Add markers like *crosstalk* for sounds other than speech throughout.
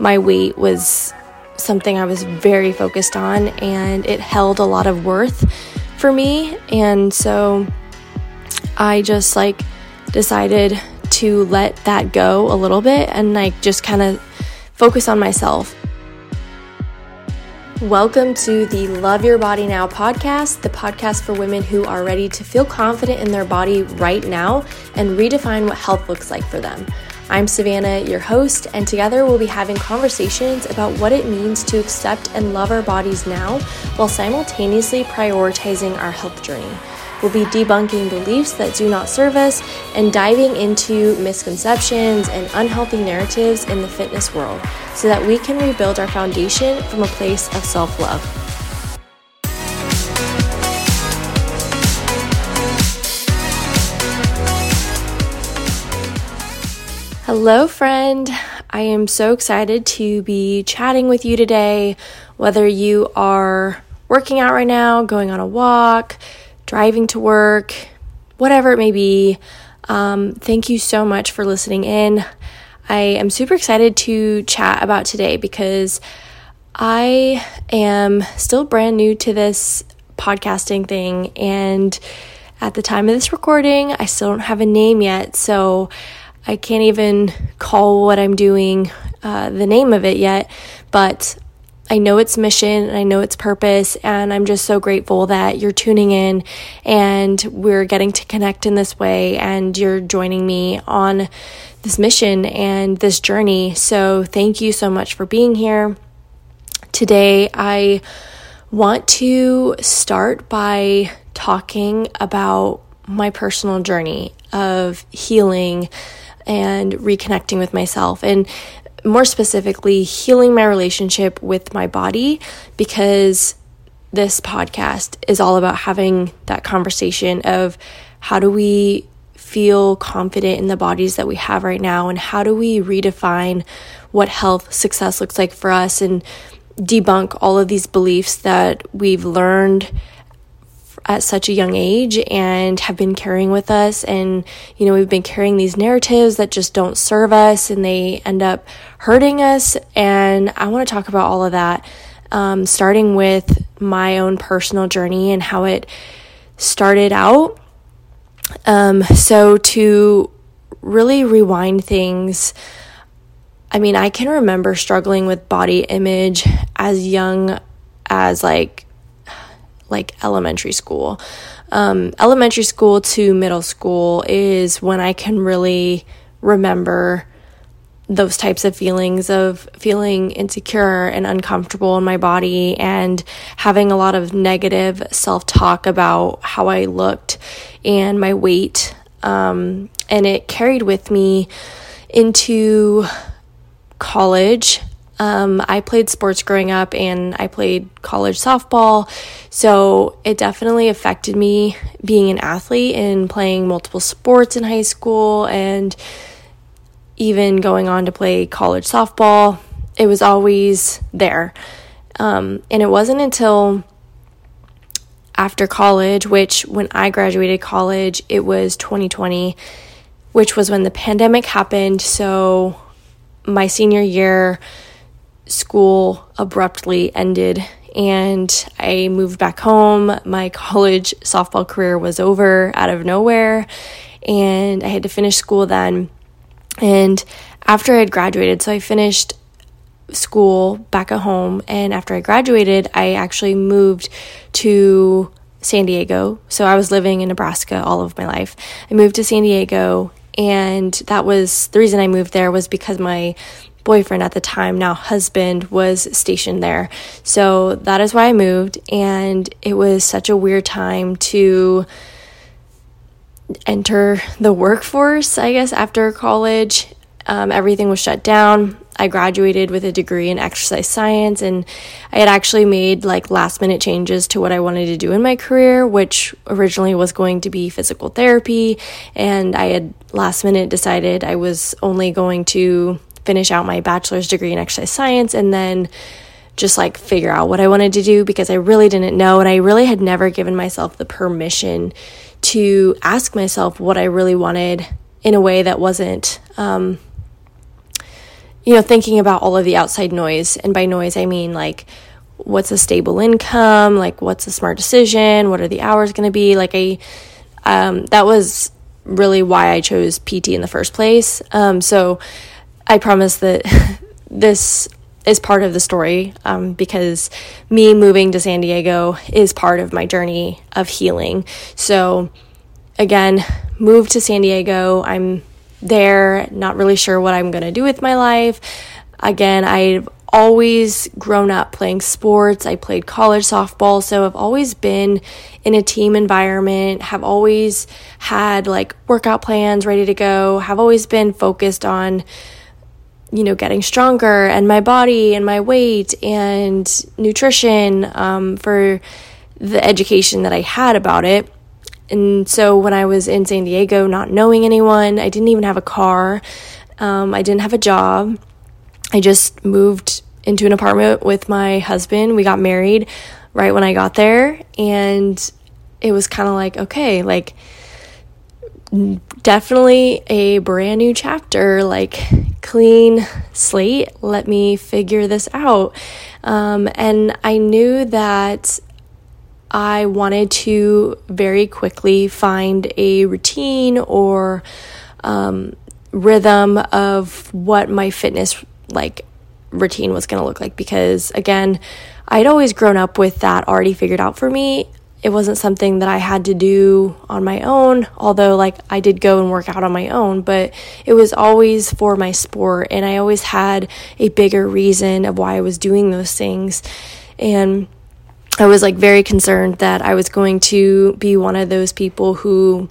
my weight was something I was very focused on and it held a lot of worth for me. And so I just like decided to let that go a little bit and like just kind of focus on myself. Welcome to the Love Your Body Now podcast, the podcast for women who are ready to feel confident in their body right now and redefine what health looks like for them. I'm Savannah, your host, and together we'll be having conversations about what it means to accept and love our bodies now while simultaneously prioritizing our health journey. We'll be debunking beliefs that do not serve us and diving into misconceptions and unhealthy narratives in the fitness world so that we can rebuild our foundation from a place of self love. Hello, friend. I am so excited to be chatting with you today. Whether you are working out right now, going on a walk, driving to work, whatever it may be, um, thank you so much for listening in. I am super excited to chat about today because I am still brand new to this podcasting thing. And at the time of this recording, I still don't have a name yet. So I can't even call what I'm doing uh, the name of it yet, but I know its mission and I know its purpose, and I'm just so grateful that you're tuning in and we're getting to connect in this way, and you're joining me on this mission and this journey. So, thank you so much for being here. Today, I want to start by talking about my personal journey of healing and reconnecting with myself. And more specifically, healing my relationship with my body because this podcast is all about having that conversation of how do we feel confident in the bodies that we have right now and how do we redefine what health success looks like for us and debunk all of these beliefs that we've learned at such a young age and have been carrying with us. And, you know, we've been carrying these narratives that just don't serve us and they end up hurting us. And I want to talk about all of that, um, starting with my own personal journey and how it started out. Um, so to really rewind things, I mean, I can remember struggling with body image as young as like like elementary school. Um, elementary school to middle school is when I can really remember those types of feelings of feeling insecure and uncomfortable in my body and having a lot of negative self talk about how I looked and my weight. Um, and it carried with me into college um, I played sports growing up and I played college softball. So it definitely affected me being an athlete and playing multiple sports in high school and even going on to play college softball. It was always there. Um, and it wasn't until after college, which when I graduated college, it was 2020, which was when the pandemic happened. So my senior year, school abruptly ended and I moved back home. My college softball career was over out of nowhere, and I had to finish school then. And after I had graduated, so I finished school back at home, and after I graduated, I actually moved to San Diego. So I was living in Nebraska all of my life. I moved to San Diego, and that was the reason I moved there was because my boyfriend at the time, now husband, was stationed there. So that is why I moved. And it was such a weird time to enter the workforce, I guess, after college. Um, everything was shut down. I graduated with a degree in exercise science, and I had actually made like last minute changes to what I wanted to do in my career, which originally was going to be physical therapy. And I had last minute decided I was only going to finish out my bachelor's degree in exercise science and then just like figure out what I wanted to do because I really didn't know and I really had never given myself the permission to ask myself what I really wanted in a way that wasn't um, you know, thinking about all of the outside noise. And by noise, I mean like, what's a stable income? Like, what's a smart decision? What are the hours going to be? Like, I, um, that was really why I chose PT in the first place. Um, so I promise that *laughs* this is part of the story um, because me moving to San Diego is part of my journey of healing. So, again, moved to San Diego. I'm there, not really sure what I'm going to do with my life. Again, I've always grown up playing sports. I played college softball, so I've always been in a team environment, have always had like workout plans ready to go, have always been focused on you know, getting stronger and my body and my weight and nutrition um, for the education that I had about it. And so when I was in San Diego, not knowing anyone, I didn't even have a car, um, I didn't have a job. I just moved into an apartment with my husband. We got married right when I got there. And it was kind of like, okay, like, definitely a brand new chapter, like clean slate. Let me figure this out. Um, and I knew that I wanted to very quickly find a routine or um, rhythm of what my fitness like routine was going to look like because again I'd always grown up with that already figured out for me it wasn't something that I had to do on my own, although, like, I did go and work out on my own, but it was always for my sport, and I always had a bigger reason of why I was doing those things. And I was like very concerned that I was going to be one of those people who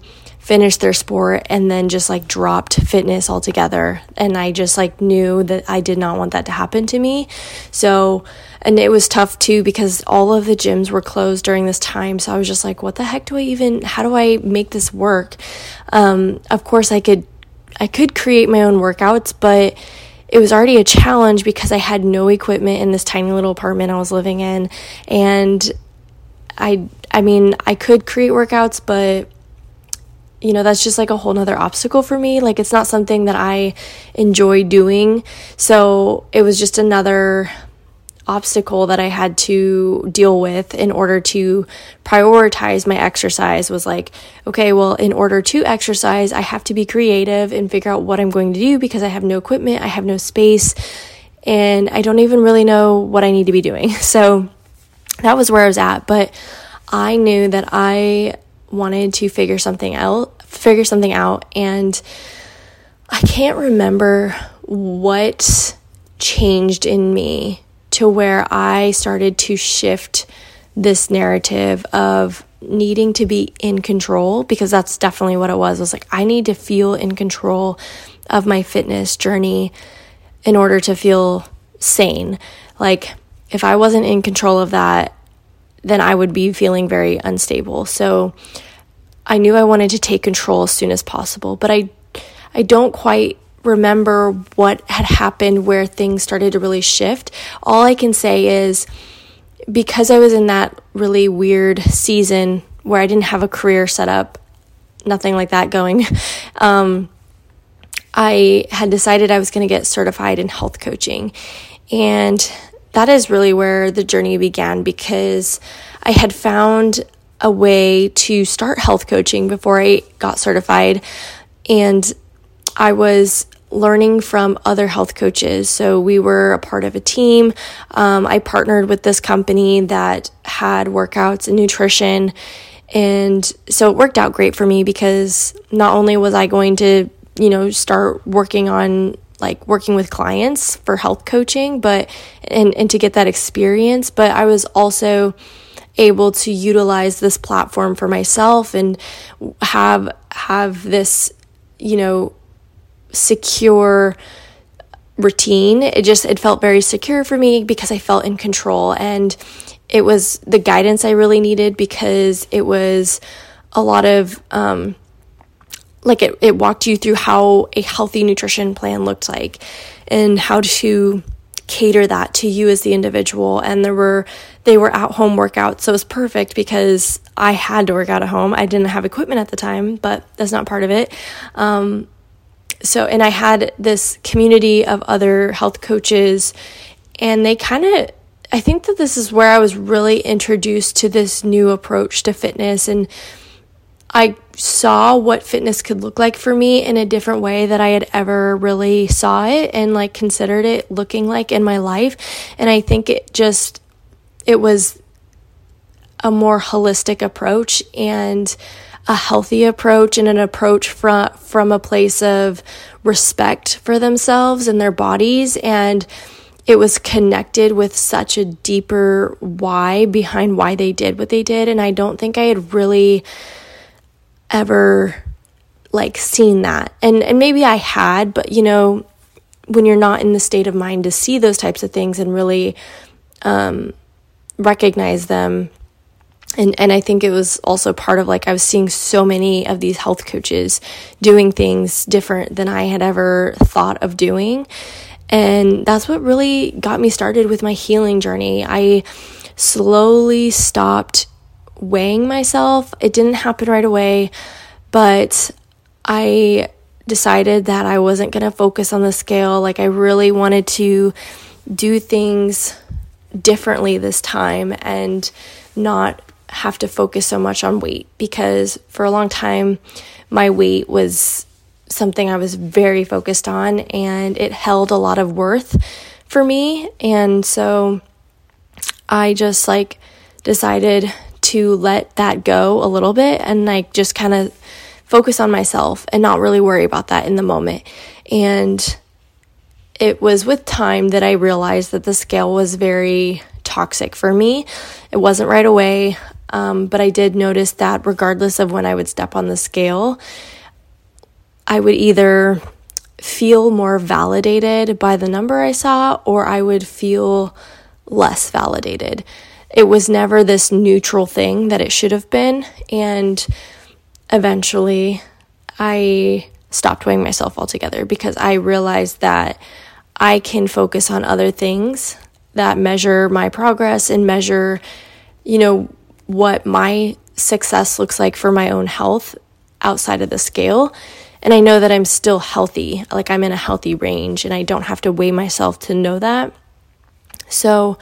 finished their sport and then just like dropped fitness altogether. And I just like knew that I did not want that to happen to me. So, and it was tough too because all of the gyms were closed during this time. So I was just like, what the heck do I even, how do I make this work? Um, of course, I could, I could create my own workouts, but it was already a challenge because I had no equipment in this tiny little apartment I was living in. And I, I mean, I could create workouts, but you know, that's just like a whole nother obstacle for me. Like, it's not something that I enjoy doing. So it was just another obstacle that I had to deal with in order to prioritize my exercise was like, okay, well, in order to exercise, I have to be creative and figure out what I'm going to do because I have no equipment, I have no space, and I don't even really know what I need to be doing. *laughs* So that was where I was at. But I knew that I wanted to figure something out, figure something out, and I can't remember what changed in me to where I started to shift this narrative of needing to be in control because that's definitely what it was. It was like, I need to feel in control of my fitness journey in order to feel sane. Like, if I wasn't in control of that, then I would be feeling very unstable. So I knew I wanted to take control as soon as possible, but I I don't quite remember what had happened where things started to really shift. All I can say is because I was in that really weird season where I didn't have a career set up, nothing like that going, *laughs* um, I had decided I was going to get certified in health coaching. And that is really where the journey began because I had found a way to start health coaching before I got certified. And I was learning from other health coaches. So we were a part of a team. Um, I partnered with this company that had workouts and nutrition. And so it worked out great for me because not only was I going to, you know, start working on like working with clients for health coaching, but and, and to get that experience, but I was also able to utilize this platform for myself and have have this, you know, secure routine. It just it felt very secure for me because I felt in control and it was the guidance I really needed because it was a lot of um like it, it walked you through how a healthy nutrition plan looked like and how to cater that to you as the individual and there were they were at home workouts so it was perfect because i had to work out at home i didn't have equipment at the time but that's not part of it um, so, and I had this community of other health coaches, and they kind of, I think that this is where I was really introduced to this new approach to fitness. And I saw what fitness could look like for me in a different way that I had ever really saw it and like considered it looking like in my life. And I think it just, it was a more holistic approach and a healthy approach and an approach from from a place of respect for themselves and their bodies and it was connected with such a deeper why behind why they did what they did and I don't think I had really ever like seen that. And and maybe I had, but you know, when you're not in the state of mind to see those types of things and really um recognize them and and I think it was also part of like I was seeing so many of these health coaches doing things different than I had ever thought of doing. And that's what really got me started with my healing journey. I slowly stopped weighing myself. It didn't happen right away, but I decided that I wasn't going to focus on the scale. Like I really wanted to do things differently this time and not have to focus so much on weight because for a long time my weight was something I was very focused on and it held a lot of worth for me. And so I just like decided to let that go a little bit and like just kind of focus on myself and not really worry about that in the moment. And it was with time that I realized that the scale was very toxic for me. It wasn't right away. Um, but I did notice that regardless of when I would step on the scale, I would either feel more validated by the number I saw or I would feel less validated. It was never this neutral thing that it should have been. And eventually, I stopped weighing myself altogether because I realized that I can focus on other things that measure my progress and measure, you know, what my success looks like for my own health outside of the scale. And I know that I'm still healthy, like I'm in a healthy range, and I don't have to weigh myself to know that. So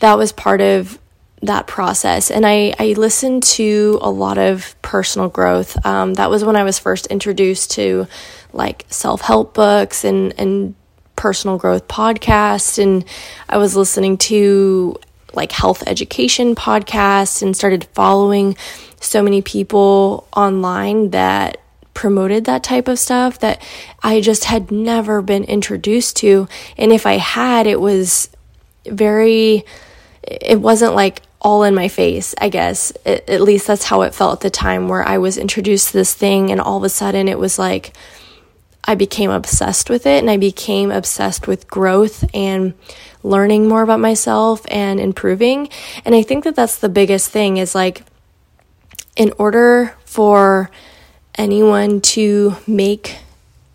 that was part of that process. And I, I listened to a lot of personal growth. Um, that was when I was first introduced to like self help books and, and personal growth podcasts. And I was listening to like health education podcasts and started following so many people online that promoted that type of stuff that I just had never been introduced to. And if I had, it was very, it wasn't like all in my face, I guess. It, at least that's how it felt at the time where I was introduced to this thing and all of a sudden it was like, I became obsessed with it and I became obsessed with growth and learning more about myself and improving. And I think that that's the biggest thing is like, in order for anyone to make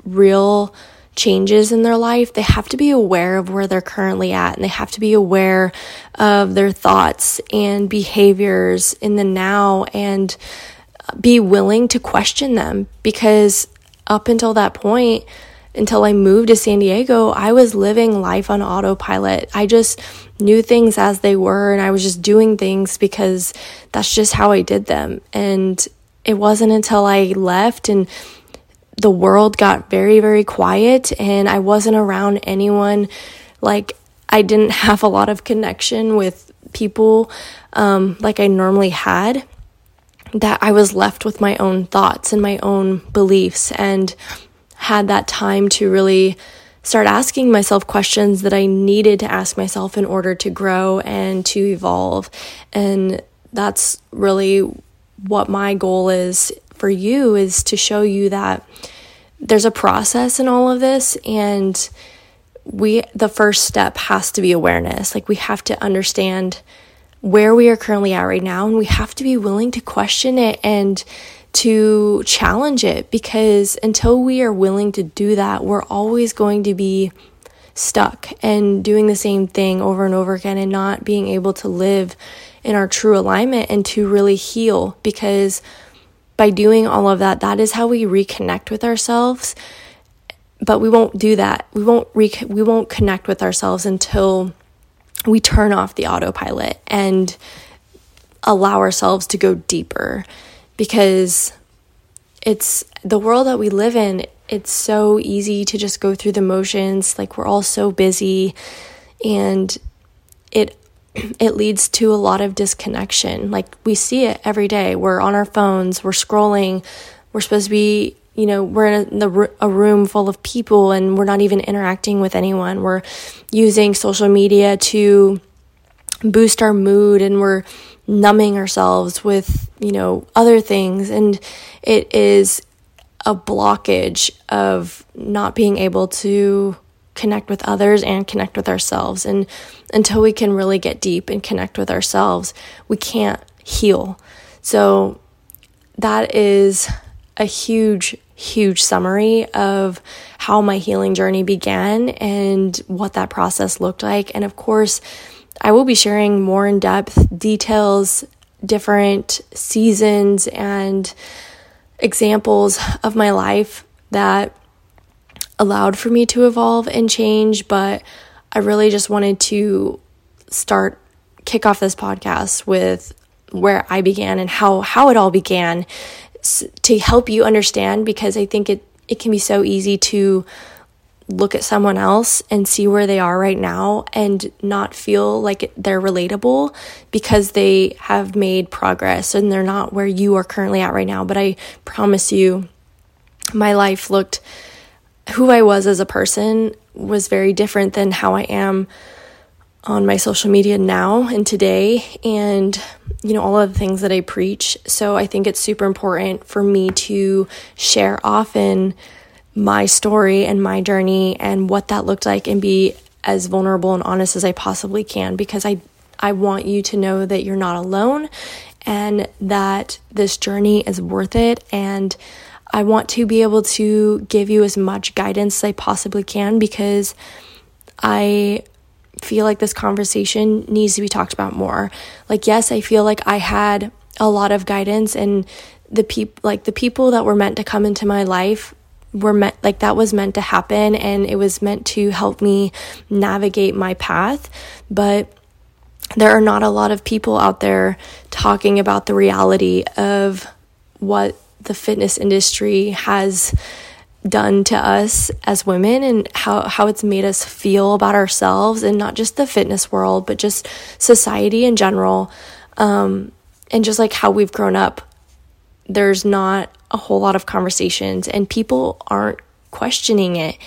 real changes in their life, they have to be aware of where they're currently at and they have to be aware of their thoughts and behaviors in the now and be willing to question them because up until that point, until I moved to San Diego, I was living life on autopilot. I just knew things as they were and I was just doing things because that's just how I did them. And it wasn't until I left and the world got very, very quiet and I wasn't around anyone. Like, I didn't *laughs* have a lot of connection with people um, like I normally had that I was left with my own thoughts and my own beliefs and had that time to really start asking myself questions that I needed to ask myself in order to grow and to evolve. And that's really what my goal is for you is to show you that there's a process in all of this and we the first step has to be awareness. Like we have to understand where we are currently at right now and we have to be willing to question it and to challenge it because until we are willing to do that, we're always going to be stuck and doing the same thing over and over again and not being able to live in our true alignment and to really heal because by doing all of that, that is how we reconnect with ourselves but we won't do that. We won't re- we won't connect with ourselves until we turn off the autopilot and allow ourselves to go deeper because it's the world that we live in. It's so easy to just go through the motions. Like we're all so busy and it *clears throat* it leads to a lot of disconnection. Like we see it every day. We're on our phones, we're scrolling. We're supposed to be, you know, we're in the, a room full of people and we're not even interacting with anyone. We're using social media to boost our mood and we're numbing ourselves with, you know, other things. And it is a blockage of not being able to connect with others and connect with ourselves. And until we can really get deep and connect with ourselves, we can't heal. So that is a huge, huge summary of how my healing journey began and what that process looked like. And of course, I will be sharing more in depth details, different seasons, and examples of my life that allowed for me to evolve and change, but I really just wanted to start kick off this podcast with where I began and how how it all began to help you understand because I think it it can be so easy to look at someone else and see where they are right now and not feel like they're relatable because they have made progress and they're not where you are currently at right now. But I promise you my life looked who I was as a person was very different than how I am on my social media now and today. And you know all of the things that I preach. So I think it's super important for me to share often my story and my journey and what that looked like and be as vulnerable and honest as I possibly can because I I want you to know that you're not alone and that this journey is worth it and I want to be able to give you as much guidance as I possibly can because I feel like this conversation needs to be talked about more. Like yes, I feel like I had a lot of guidance and the people like the people that were meant to come into my life were meant like that was meant to happen and it was meant to help me navigate my path, but there are not a lot of people out there talking about the reality of what the fitness industry has done to us as women and how, how it's made us feel about ourselves and not just the fitness world, but just society in general. Um, and just like how we've grown up, there's not a whole lot of conversations and people aren't questioning it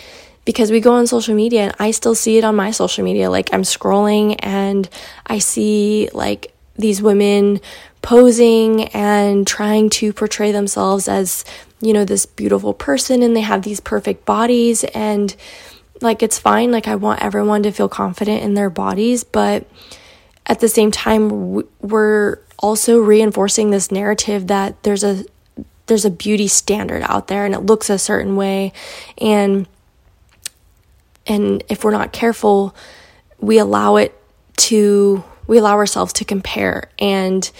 because we go on social media and I still see it on my social media. Like I'm scrolling and I see like these women posing and trying to portray themselves as, you know, this beautiful person and they have these perfect bodies and like it's fine. Like I want everyone to feel confident in their bodies, but at the same time we're also reinforcing this narrative that there's a there's a beauty standard out there and it looks a certain way. And and if we're not careful we allow it to we allow ourselves to compare and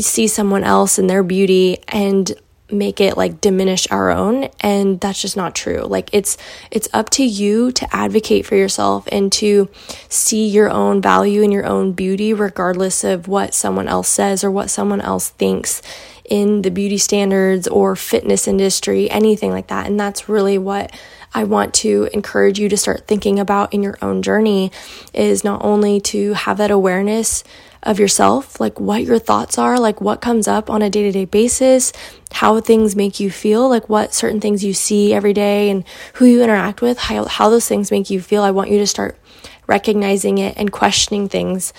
see someone else and their beauty and make it like diminish our own and that's just not true. Like it's it's up to you to advocate for yourself and to see your own value and your own beauty regardless of what someone else says or what someone else thinks in the beauty standards or fitness industry anything like that. And that's really what I want to encourage you to start thinking about in your own journey is not only to have that awareness of yourself, like what your thoughts are, like what comes up on a day to day basis, how things make you feel, like what certain things you see every day and who you interact with, how, how those things make you feel. I want you to start recognizing it and questioning things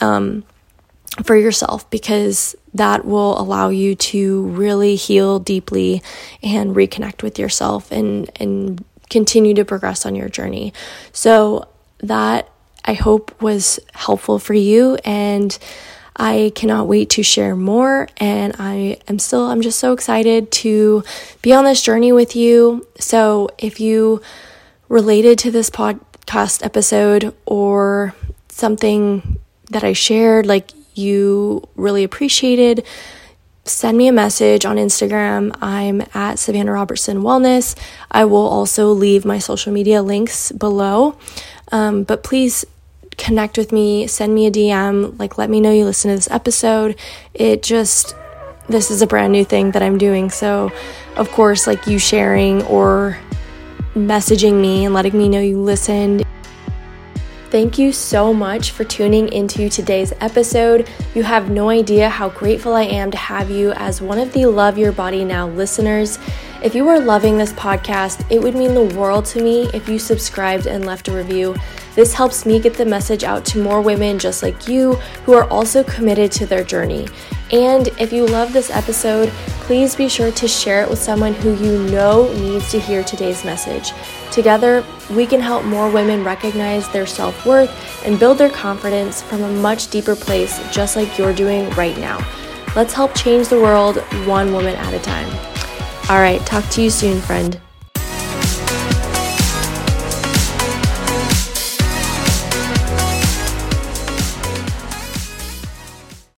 um, for yourself because that will allow you to really heal deeply and reconnect with yourself and and continue to progress on your journey. So that I hope was helpful for you and I cannot wait to share more and I am still I'm just so excited to be on this journey with you. So if you related to this podcast episode or something that I shared like you really appreciated, send me a message on Instagram. I'm at Savannah Robertson Wellness. I will also leave my social media links below. Um, but please connect with me, send me a DM, like let me know you listen to this episode. It just, this is a brand new thing that I'm doing. So, of course, like you sharing or messaging me and letting me know you listened Thank you so much for tuning into today's episode. You have no idea how grateful I am to have you as one of the Love Your Body Now listeners. If you are loving this podcast, it would mean the world to me if you subscribed and left a review. This helps me get the message out to more women just like you who are also committed to their journey. And if you love this episode, please be sure to share it with someone who you know needs to hear today's message. Together, we can help more women recognize their self worth and build their confidence from a much deeper place, just like you're doing right now. Let's help change the world one woman at a time. All right, talk to you soon, friend.